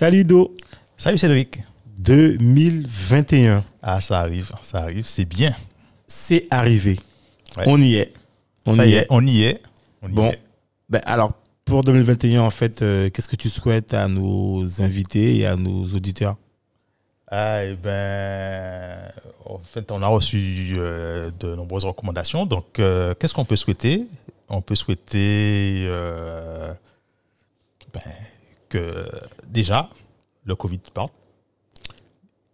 Salut Do, Salut Cédric. 2021, Ah, ça arrive, ça arrive, c'est bien. c'est arrivé. Ouais. On y est. On ça y y est. est, on y est. On y Bon, est. ben alors pour 2021, en fait, euh, qu'est-ce que tu souhaites à nos invités et à nos auditeurs? Ah, eh ben, en fait, on a reçu euh, de nombreuses recommandations. Donc, euh, qu'est-ce qu'on peut souhaiter? On peut souhaiter ben, que déjà le Covid parte.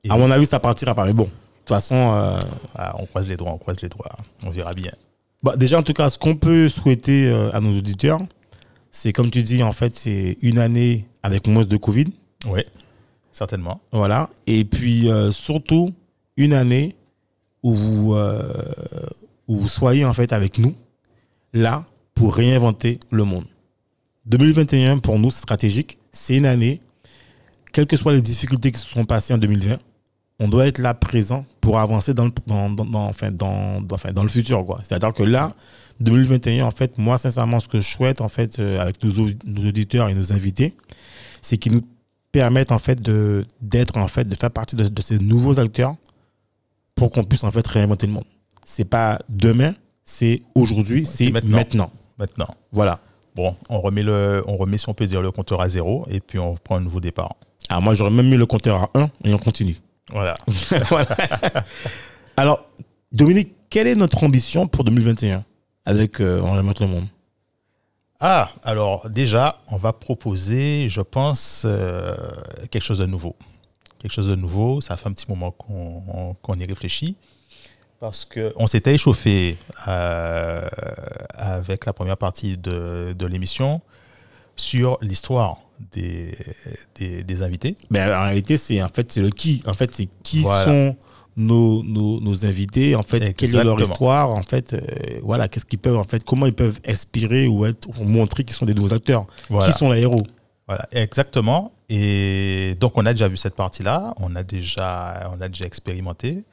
Et- À mon avis, ça partira pas. Mais bon, de toute façon, euh, Ah, on croise les doigts, on croise les doigts. On verra bien. bah, déjà, en tout cas, ce qu'on peut souhaiter euh, à nos auditeurs, c'est comme tu dis, en fait, c'est une année avec moins de Covid. Oui, certainement. Voilà. Et puis, euh, surtout, une année où vous, euh, où vous soyez en fait avec nous, là, pour réinventer le monde. 2021, pour nous, c'est stratégique. C'est une année, quelles que soient les difficultés qui se sont passées en 2020, on doit être là présent pour avancer dans le, dans, dans- dans- enfin, dans, enfin, dans le futur. C'est-à-dire que là, 2021, en fait, moi, sincèrement, ce que je souhaite, en fait, euh, avec nos, nos auditeurs et nos invités, c'est qu'ils nous permettent, en fait, de, d'être, en fait, de faire partie de, de ces nouveaux acteurs pour qu'on puisse, en fait, réinventer le monde. C'est pas demain, c'est aujourd'hui, c'est maintenant. maintenant. Maintenant, Voilà. Bon, on remet, le, on remet, si on peut dire, le compteur à zéro et puis on prend un nouveau départ. Alors, moi, j'aurais même mis le compteur à 1 et on continue. Voilà. Voilà. Alors, Dominique, quelle est notre ambition pour 2021 avec euh, On réinvente le monde Ah, alors déjà, on va proposer, je pense, euh, quelque chose de nouveau. Quelque chose de nouveau, ça fait un petit moment qu'on qu'on y réfléchit. Parce qu'on s'était échauffé euh, avec la première partie de, de l'émission sur l'histoire des, des, des invités. ben, En réalité, c'est en fait, le qui. En fait, c'est qui Voilà. sont nos, nos, nos invités, en fait, quelle est leur Exactement. histoire, en fait, euh, voilà, qu'est-ce qu'ils peuvent, en fait, comment ils peuvent inspirer ou, être, ou montrer qu'ils sont des nouveaux acteurs, Voilà. qui sont les héros. Voilà, exactement. Et donc, on a déjà vu cette partie-là, on a déjà, on a déjà expérimenté.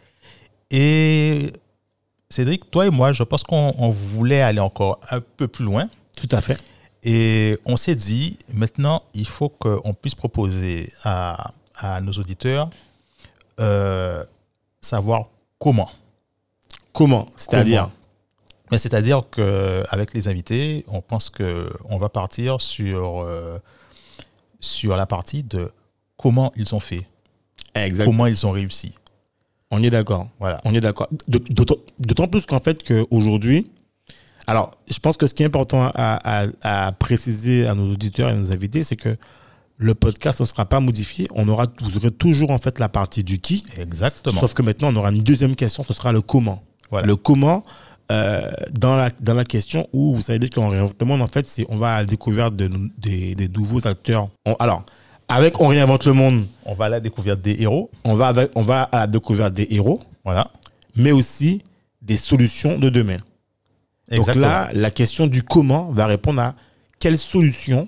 Et Cédric, toi et moi, je pense qu'on on voulait aller encore un peu plus loin. Tout à fait. Et on s'est dit, maintenant, il faut qu'on puisse proposer à, à nos auditeurs euh, savoir comment. Comment? C'est-à-dire? Mais c'est-à-dire qu'avec les invités, on pense qu'on va partir sur, euh, sur la partie de comment ils ont fait, Exact. comment ils ont réussi. On est d'accord. Voilà. On est d'accord. D'autant plus qu'en fait qu'aujourd'hui, alors je pense que ce qui est important à, à- à préciser à nos auditeurs et à nos invités, c'est que le podcast ne sera pas modifié. On aura, vous aurez toujours en fait la partie du qui, Exactement. sauf que maintenant on aura une deuxième question, ce sera le comment. Voilà. Le comment euh, dans, la, dans la question où vous savez bien le monde, en fait, c'est on va à la découverte de, des, des nouveaux acteurs. On- alors, avec On réinvente le monde, On va à la découverte des héros. on va, avec- on va à la découverte des héros Voilà. mais aussi des solutions de demain. Exactement. Donc là, la question du comment va répondre à quelles solutions,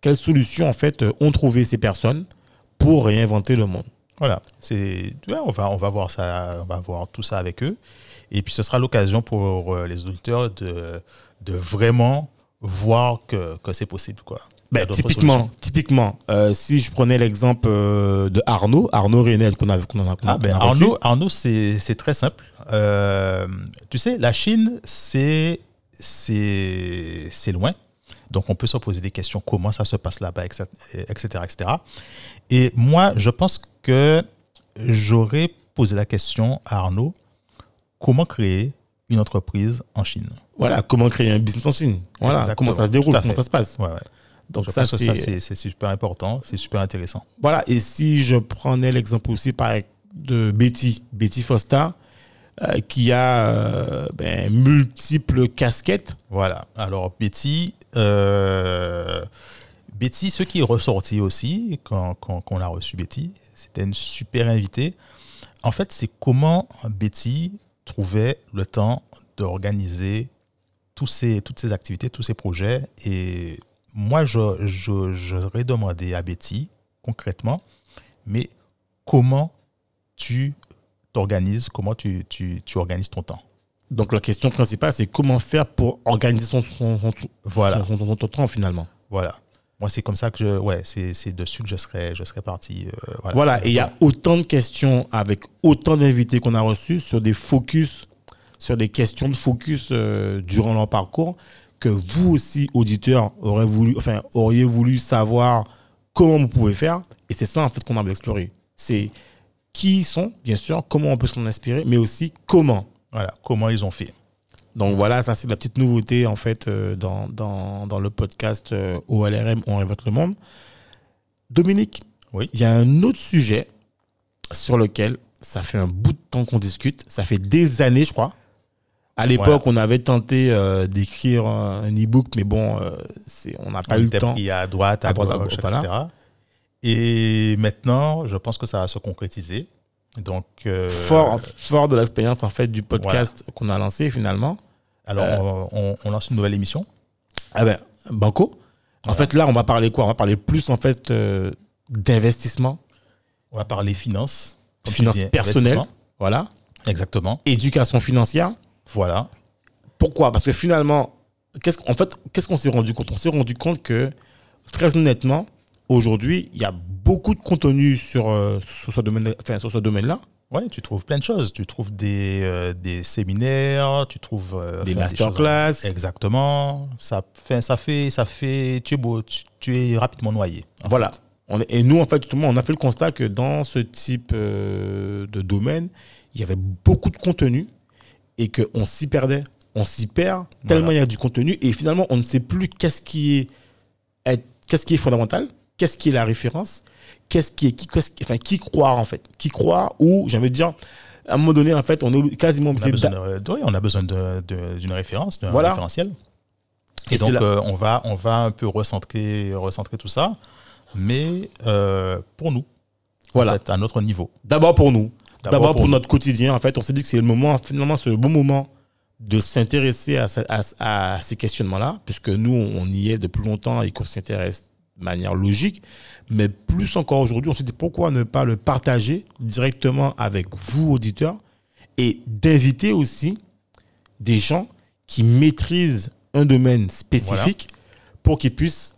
quelles solutions en fait euh, ont trouvé ces personnes pour réinventer le monde. Voilà. C'est, on, va, on va voir ça, on va voir tout ça avec eux. Et puis ce sera l'occasion pour euh, les auditeurs de, de vraiment voir que, que c'est possible. Quoi. Ben, typiquement, typiquement euh, si je prenais l'exemple euh, de Arnaud, Arnaud Renel qu'on a, qu'on a, a- Ah, ben, a. Arnaud, Arnaud c'est très simple. Euh, tu sais, la Chine, c'est loin. Donc, on peut se poser des questions, comment ça se passe là-bas, etc., etc., etc. Et moi, je pense que j'aurais posé la question à Arnaud, comment créer une entreprise en Chine? Voilà, comment créer un business en Chine? Voilà, Exactement, comment ça se déroule, comment ça se passe? ouais, ouais. Donc Je ça, c'est super important, c'est super intéressant. Voilà, et si je prenais l'exemple aussi par, de Betty, Betty Foster, euh, qui a euh, ben, multiples casquettes. Voilà. Alors, Betty, euh, Betty, ce qui est ressorti aussi quand, quand, quand on a reçu Betty, c'était une super invitée. En fait, c'est comment Betty trouvait le temps d'organiser tous ces, toutes ces activités, tous ces projets. Et moi, je, je, j'aurais demandé à Betty, concrètement, mais comment tu t'organises, comment tu, tu, tu organises ton temps? Donc la question principale, c'est comment faire pour organiser son, son, son- Voilà. son- son temps finalement. Voilà. Moi, c'est comme ça que je. Ouais, c'est, c'est dessus que je serais, je serais parti. euh, voilà. Voilà, et il y a autant de questions avec autant d'invités qu'on a reçus sur des focus, sur des questions de focus euh, durant leur parcours que vous aussi, auditeurs, aurez voulu, enfin, auriez voulu savoir comment vous pouvez faire. Et c'est ça en fait qu'on a d'explorer. C'est qui ils sont, bien sûr, comment on peut s'en inspirer, mais aussi comment. Voilà. Comment ils ont fait. Donc voilà, ça c'est la petite nouveauté en fait euh, dans, dans, dans le podcast euh, OLRM, On révolte le monde. Dominique, Oui. il y a un autre sujet sur lequel ça fait un bout de temps qu'on discute. Ça fait des années, je crois. À l'époque, on avait tenté euh, d'écrire un un e-book, mais bon, euh, on n'a pas on eu le temps. pris à droite, à, À droite, à gauche, etc. Et maintenant, je pense que ça va se concrétiser. Donc, euh, Fort, fort de l'expérience en fait du podcast qu'on a lancé finalement. alors, on, on lance une nouvelle émission. Ah ben, Banco. En fait, là, on va parler quoi? On va parler plus en fait d'investissement, On va parler finances. finances personnelles, voilà, Exactement. éducation financière. Voilà. Pourquoi? Parce que finalement, qu'est-ce fait, qu'est-ce qu'on s'est rendu compte? On s'est rendu compte que très honnêtement, aujourd'hui, il y a beaucoup de contenu sur, euh, sur ce enfin, domaine-là, Ouais, tu trouves plein de choses. Tu trouves des, euh, des séminaires, tu trouves euh, des masterclass. Exactement. Ça fait, ça fait, ça fait. Tu es beau, tu, tu es rapidement noyé. Voilà. fait. On est- et nous, en fait, justement, on a fait le constat que dans ce type de domaine, il y avait beaucoup de contenu et qu'on s'y perdait. On s'y perd tellement Voilà. il y a du contenu et finalement, on ne sait plus qu'est-ce qui est, est- qu'est-ce qui est fondamental, qu'est-ce qui est la référence, qu'est-ce qui est qui, enfin, croire en fait, qui croire ou, j'ai envie de dire, à un moment donné, en fait, on est quasiment obligé on a besoin d'une référence, d'un Voilà. référentiel. Et Et, donc, euh, on, va, on va un peu recentrer, recentrer tout ça, mais euh, pour nous, Voilà. en fait, à notre niveau. D'abord pour nous. D'abord pour, notre quotidien. En fait, on s'est dit que c'est le moment, finalement, c'est le bon moment de s'intéresser à, ce- à- à ces questionnements-là, puisque nous, on y est depuis longtemps et qu'on s'intéresse de manière logique. Mais plus encore aujourd'hui, on s'est dit pourquoi ne pas le partager directement avec vous, auditeurs, et d'inviter aussi des gens qui maîtrisent un domaine spécifique pour qu'ils puissent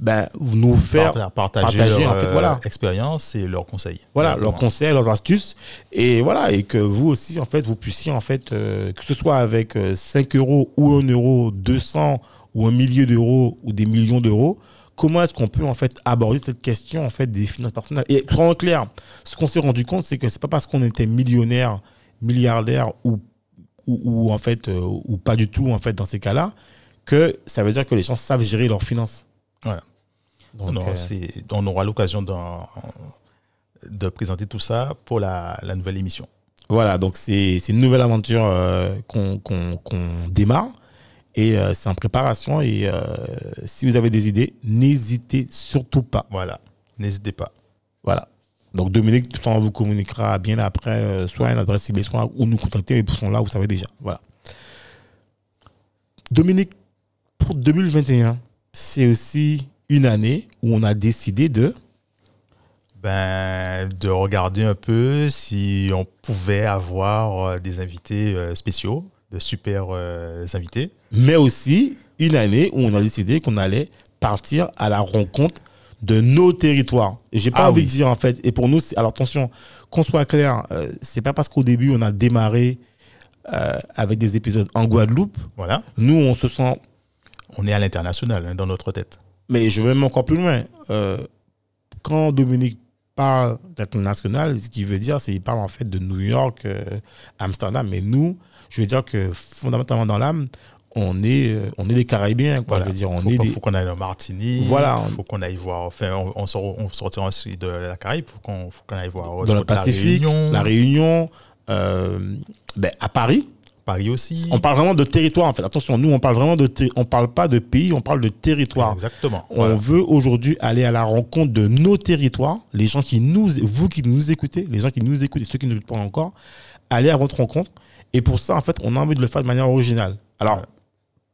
ben, nous faire Par- partager, partager, leur en fait, voilà. euh, expérience et leurs conseils. voilà, leurs conseils, leurs astuces. Et voilà, et que vous aussi, en fait, vous puissiez, en fait, euh, que ce soit avec euh, 5 euros ou 1 euro, 200 ou un millier d'euros ou des millions d'euros, comment est-ce qu'on peut, en fait, aborder cette question, en fait, des finances personnelles? Et soyons clairs, ce qu'on s'est rendu compte, c'est que c'est pas parce qu'on était millionnaire, milliardaire ou, ou, ou, en fait, euh, ou pas du tout, en fait, dans ces cas-là, que ça veut dire que les gens savent gérer leurs finances. Voilà. Donc, Non, euh, on aura l'occasion de présenter tout ça pour la, la nouvelle émission. Voilà, donc c'est une nouvelle aventure euh, qu'on démarre et euh, c'est en préparation. Et si vous avez des idées, n'hésitez surtout pas. Voilà. N'hésitez pas. Voilà. Donc Dominique, tout le temps, vous communiquera bien après, soit une adresse email, soit ou nous contacter, mais pour sont là, vous savez déjà. Voilà. Dominique, pour 2021, c'est aussi une année où on a décidé de. Ben, de regarder un peu si on pouvait avoir euh, des invités euh, spéciaux, de super euh, invités. mais aussi une année où on a décidé qu'on allait partir à la rencontre de nos territoires. Et j'ai pas Ah envie oui. de dire en fait, et pour nous, alors attention, qu'on soit clair, euh, c'est pas parce qu'au début on a démarré euh, avec des épisodes en Guadeloupe, Voilà. nous on se sent, On est à l'international hein, dans notre tête. mais je vais même encore plus loin. Euh, quand Dominique parle d'international, ce qu'il veut dire, c'est qu'il parle en fait de New York, euh, Amsterdam, mais nous, je veux dire que fondamentalement dans l'âme, on est, euh, on est des Caraïbiens, quoi. Voilà. Je veux dire, on faut, est pas- des, faut qu'on aille en Martinique. Voilà. Il faut qu'on aille voir. Enfin, on, on, sort- on sortira aussi de la Caraïbe. Faut qu'on faut qu'on aille voir. dans le Pacifique, la Réunion, euh, ben, à Paris. Paris aussi. On parle vraiment de territoire en fait. Attention, nous on parle vraiment de on parle pas de pays, on parle de territoire. Exactement. On veut aujourd'hui aller à la rencontre de nos territoires, les gens qui nous, vous qui nous écoutez, les gens qui nous écoutent et ceux qui ne nous écoutent pas encore, aller à votre rencontre. Et pour ça, en fait, on a envie de le faire de manière originale. Alors,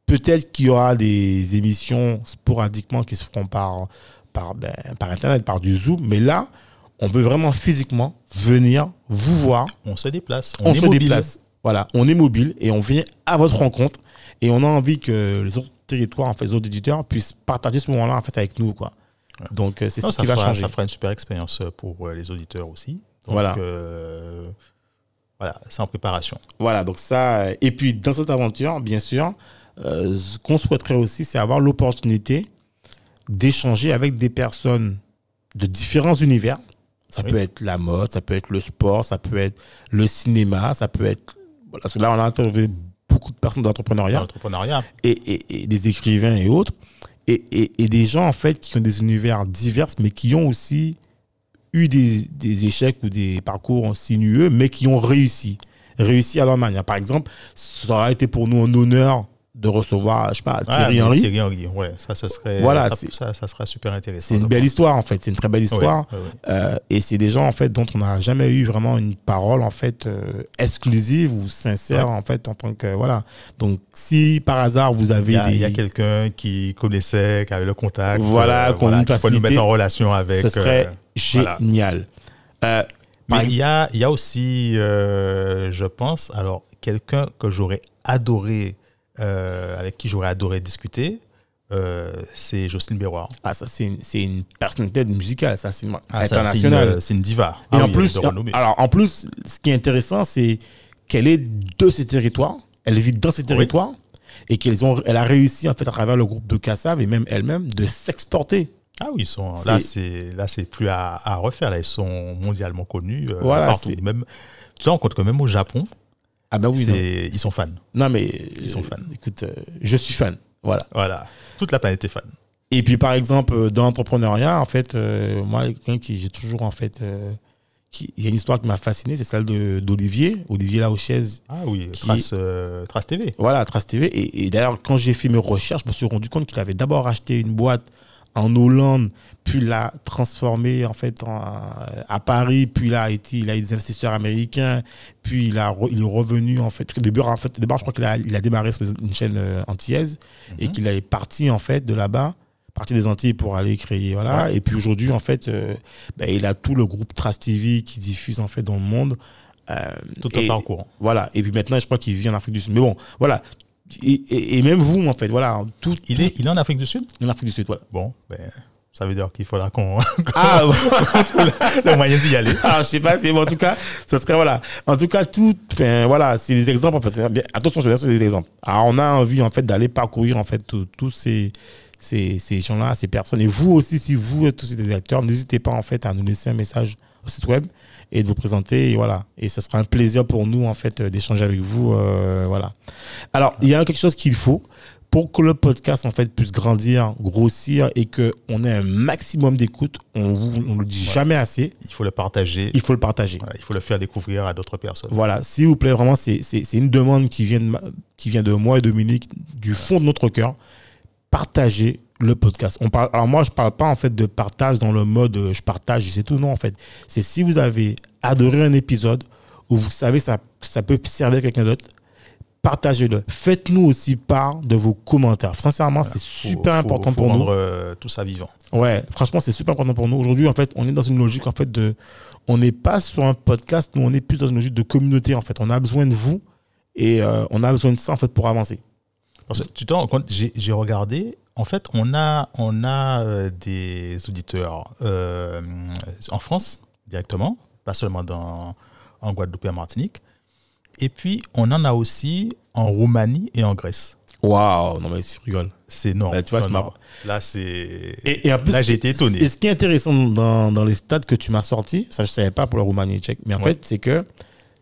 peut-être qu'il y aura des émissions sporadiquement qui se feront par, par, ben, par Internet, par du Zoom, mais là, on veut vraiment physiquement venir vous voir. On se déplace. On, se déplace. Voilà, on est mobile et on vient à votre rencontre. Et on a envie que les autres territoires, en fait, les autres éditeurs puissent partager ce moment-là en fait avec nous, quoi. Donc euh, c'est ce qui va changer. Ça fera une super expérience pour euh, les auditeurs aussi. voilà. Euh, voilà, c'est en préparation. Voilà, donc ça. Et puis dans cette aventure, bien sûr, ce qu'on souhaiterait aussi, c'est avoir l'opportunité d'échanger avec des personnes de différents univers. Ça peut être la mode, ça peut être le sport, ça peut être le cinéma, ça peut être. Parce que là, on a interviewé beaucoup de personnes d'entrepreneuriat. Et, et, des écrivains et autres. Et, et, des gens, en fait, qui ont des univers divers, mais qui ont aussi eu des, des échecs ou des parcours sinueux, mais qui ont réussi. Réussi à leur manière. Par exemple, ça aurait été pour nous un honneur de recevoir, je sais pas, Thierry Henry. Thierry Henry, ouais, ça, ce serait, voilà, ça, ça, sera super intéressant. C'est une belle histoire, en fait, c'est une très belle histoire. Euh, et c'est des gens, en fait, dont on n'a jamais eu vraiment une parole, en fait, euh, exclusive ou sincère, en fait, en tant que, voilà. Donc, si par hasard vous avez Il y a, quelqu'un qui connaissait, qui avait le contact, voilà, euh, qu'on voilà, peut nous mettre en relation avec. Ce serait génial. Mais il y a, il y a aussi, je pense, alors, quelqu'un que j'aurais adoré euh, avec qui j'aurais adoré discuter, euh, c'est Jocelyne Béroir. Ah, ça, c'est une, une, personnalité musicale, ça, c'est ah, internationale. C'est une, diva. Et ah en plus, alors, en plus, ce qui est intéressant, c'est qu'elle est de ces territoires, elle vit dans ces territoires, et qu'elle ont, elle a réussi, en fait, à travers le groupe de Kassav et même elle-même, de s'exporter. Ah oui, ils sont, là, c'est, là, c'est plus à, à, refaire. Là, ils sont mondialement connus euh, voilà, partout. Même, tu sais, on compte quand même au Japon, ah ben oui, ils sont fans. Non mais ils sont fans. Écoute, euh, je suis fan. Voilà. Voilà. Toute la planète est fan. Et puis par exemple euh, dans l'entrepreneuriat, en fait, euh, moi quelqu'un qui j'ai toujours en fait, il y a une histoire qui m'a fasciné, c'est celle d'Olivier, Olivier Laochez. Ah oui, Trace, Trace TV. Voilà, Trace TV. Et, et d'ailleurs quand j'ai fait mes recherches, je me suis rendu compte qu'il avait d'abord acheté une boîte en Hollande, puis l'a transformé en fait à Paris, puis là, été, il a des investisseurs américains, puis il, a, il est revenu en fait. Au début, en fait, je crois qu'il a, il a démarré sur une chaîne euh, antillaise et mhm. qu'il est parti en fait de là-bas parti des Antilles pour aller créer voilà. Et puis aujourd'hui en fait euh, ben, il a tout le groupe Trust TV qui diffuse en fait dans le monde euh, tout un parcours voilà. Et puis maintenant je crois qu'il vit en Afrique du Sud. Mais bon voilà et, même vous, en fait, voilà. Tout, il, est, il est en Afrique du Sud? En Afrique du Sud, voilà. Bon, ben, ça veut dire qu'il faudra qu'on ah, trouve le moyen d'y aller. Ah, je sais pas, c'est bon, en tout cas, ce serait, voilà. En tout cas, tout, voilà, c'est des exemples, en fait. Attention, je vais sur des exemples. Alors, on a envie, en fait, d'aller parcourir, en fait, tous ces, ces, ces gens-là, ces personnes. Et vous aussi, si vous êtes aussi des acteurs, n'hésitez pas, en fait, à nous laisser un message au site web et de vous présenter. Et voilà. Et ce sera un plaisir pour nous, en fait, d'échanger avec vous. Euh, voilà. Alors, il y a quelque chose qu'il faut pour que le podcast, en fait, puisse grandir, grossir et qu'on ait un maximum d'écoute. On ne le dit jamais assez. Il faut le partager. Il faut le partager. il faut le faire découvrir à d'autres personnes. Voilà. S'il vous plaît, vraiment, c'est une demande qui vient, de, qui vient de moi et Dominique, du fond de notre cœur. Partagez le podcast. On parle, alors moi, je parle pas en fait de partage dans le mode euh, je partage, c'est tout. Non, en fait, c'est si vous avez adoré un épisode ou vous savez ça, ça peut servir à quelqu'un d'autre, partagez-le. Faites-nous aussi part de vos commentaires. Sincèrement, c'est super important pour rendre, nous. Euh, tout ça vivant. Ouais, franchement, c'est super important pour nous. Aujourd'hui, en fait, on est dans une logique en fait de, on n'est pas sur un podcast, nous on est plus dans une logique de communauté en fait. On a besoin de vous et euh, on a besoin de ça en fait pour avancer. Parce que tu t'en j'ai regardé en fait, on a, on a euh, des auditeurs euh, en France directement, pas seulement dans, en Guadeloupe et en Martinique. Et puis, on en a aussi en Roumanie et en Grèce. Waouh, non mais tu rigoles. C'est non. Là, tu vois, Là, c'est. Et, en plus, là, j'ai été étonné. Et ce qui est intéressant dans, dans les stats que tu m'as sortis, ça je ne savais pas pour la Roumanie et Tchèque, mais en fait, c'est que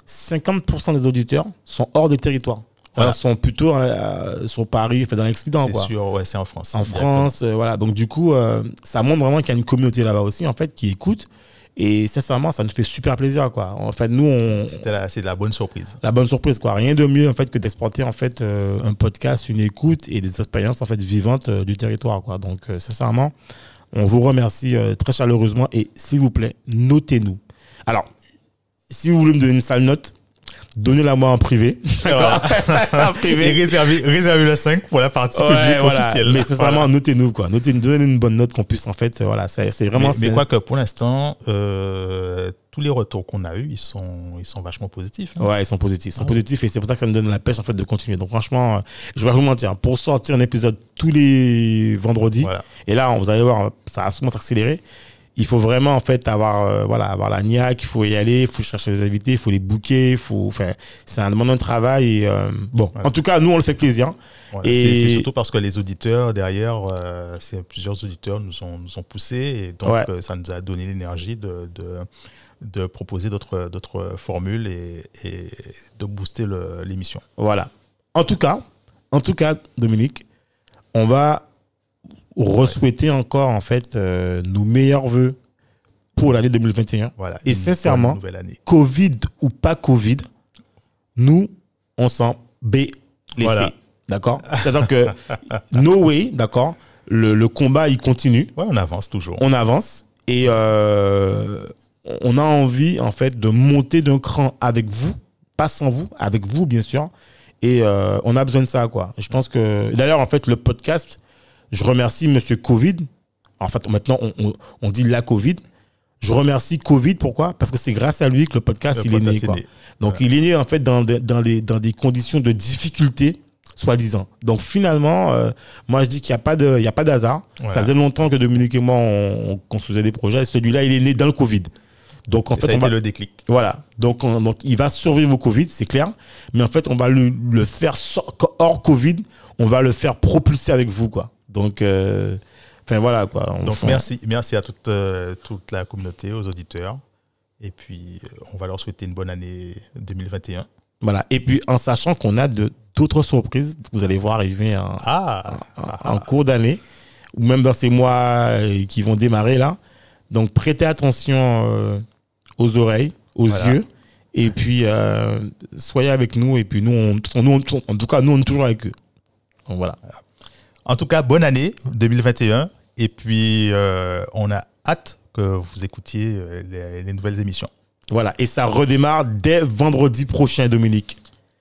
50% des auditeurs sont hors des territoires. Voilà. sont plutôt euh, sur Paris, fait dans l'excédent. C'est sûr, ouais, c'est en France. En France, euh, voilà. Donc du coup, euh, ça montre vraiment qu'il y a une communauté là-bas aussi, en fait, qui écoute. Et sincèrement, ça nous fait super plaisir, quoi. En fait, nous, on, c'est de la bonne surprise. la bonne surprise, quoi. Rien de mieux, en fait, que d'exporter, en fait, euh, un podcast, une écoute et des expériences, en fait, vivantes du territoire, quoi. Donc, sincèrement, on vous remercie très chaleureusement et s'il vous plaît, notez-nous. Alors, si vous voulez me donner une sale note, donnez-la moi en privé. Voilà. en Et réservez, réservez le 5 pour la partie Ouais, publique voilà. officielle. Mais sincèrement, notez-nous, quoi. Notez-nous, donnez une bonne note qu'on puisse, en fait, euh, voilà, c'est vraiment. mais, mais quoi que pour l'instant, euh, tous les retours qu'on a eus, ils sont, ils sont vachement positifs. hein. Ouais, ils sont positifs. Ils sont positifs et c'est pour ça que ça me donne la pêche en fait de continuer. Donc franchement, euh, je vais pas vous mentir, pour sortir un épisode tous les vendredis, Voilà. et là, vous allez voir, ça va sûrement s'accélérer. Il faut vraiment en fait avoir, euh, voilà, avoir la niaque, il faut y aller, il faut chercher les invités, il faut les booker, il faut, enfin, c'est un demandant de travail. Et, euh, bon, Voilà. en tout cas, nous on le fait plaisir. Voilà. Et- C'est- surtout parce que les auditeurs derrière, euh, c'est plusieurs auditeurs nous ont, nous ont poussés et donc Ouais. euh, ça nous a donné l'énergie de, de, de proposer d'autres d'autres formules et, et de booster l'émission. Voilà. En tout cas, en tout cas, Dominique, on va re-souhaiter encore en fait euh, nos meilleurs voeux pour l'année 2021. Voilà. Et sincèrement, année. Covid ou pas Covid, nous, on s'en B laissé. Voilà. D'accord? C'est-à-dire que, no way, d'accord? Le, le combat, il continue. Ouais, on avance toujours. On avance. Et euh, on a envie, en fait, de monter d'un cran avec vous. Pas sans vous, avec vous, bien sûr. Et euh, on a besoin de ça, quoi. Je pense que. D'ailleurs, en fait, le podcast, je remercie Monsieur Covid. En fait, maintenant, on, on- on dit la Covid. Je remercie Covid, pourquoi? Parce que c'est grâce à lui que le podcast, Le il est né, est. Donc, il est né, en fait, dans, des- dans, les, dans des conditions de difficulté, soi-disant. Donc, finalement, euh, moi, je dis qu'il n'y a pas de- il y a pas d'hasard. Voilà. Ça faisait longtemps que Dominique et moi, on, on construisait des projets. Et celui-là, il est né dans le Covid. Donc, en Et fait, ça a on été va- le déclic. voilà. Donc, on- donc, il va survivre au Covid, c'est clair. Mais en fait, on va le, le faire so- hors Covid. On va le faire propulser avec vous, quoi. Donc, euh, enfin, voilà, quoi. On- Donc on- merci, merci à toute, euh, toute la communauté, aux auditeurs. Et puis, euh, on va leur souhaiter une bonne année 2021. Voilà. Et puis, en sachant qu'on a d'autres surprises, vous allez voir arriver en, Ah, en- en cours d'année, ou même dans ces mois qui vont démarrer là. Donc, prêtez attention euh, aux oreilles, aux Voilà. yeux. Et puis, euh, soyez avec nous. Et puis, nous, on, nous, on- en tout cas, nous, on est toujours avec eux. Donc, voilà. En tout cas, bonne année 2021. Et puis, euh, on a hâte que vous écoutiez euh, les, les nouvelles émissions. Voilà. Et ça redémarre dès vendredi prochain, Dominique.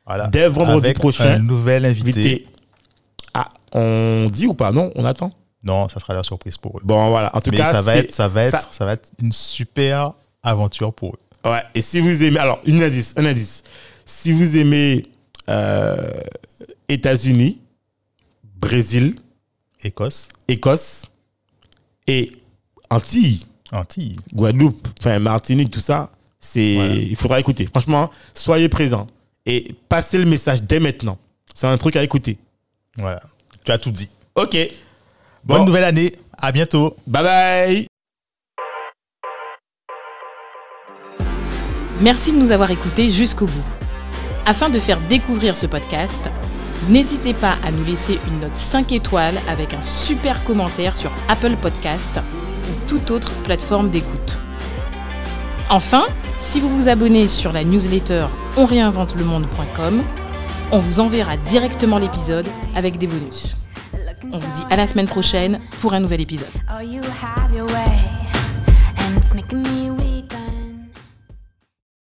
Voilà. Dès vendredi Avec prochain, Un nouvel invité. Ah, on dit ou pas? Non, on attend? Non, ça sera la surprise pour eux. Bon, voilà. En tout Mais cas, ça, va être, ça, va ça- être, ça va être une super aventure pour eux. Ouais, et si vous aimez, alors, une indice, un indice. Si vous aimez euh, États-Unis, Brésil, Écosse, Écosse et Antilles, Antilles. Guadeloupe, enfin Martinique, tout ça, c'est, Voilà. il faudra écouter. Franchement, soyez présents et passez le message dès maintenant. C'est un truc à écouter. Voilà. Tu as tout dit. Ok. Bonne Bon, nouvelle année. À bientôt. Bye bye. Merci de nous avoir écoutés jusqu'au bout. Afin de faire découvrir ce podcast, n'hésitez pas à nous laisser une note 5 étoiles avec un super commentaire sur Apple Podcast ou toute autre plateforme d'écoute. Enfin, si vous vous abonnez sur la newsletter onréinventelemonde.com, on vous enverra directement l'épisode avec des bonus. On vous dit à la semaine prochaine pour un nouvel épisode.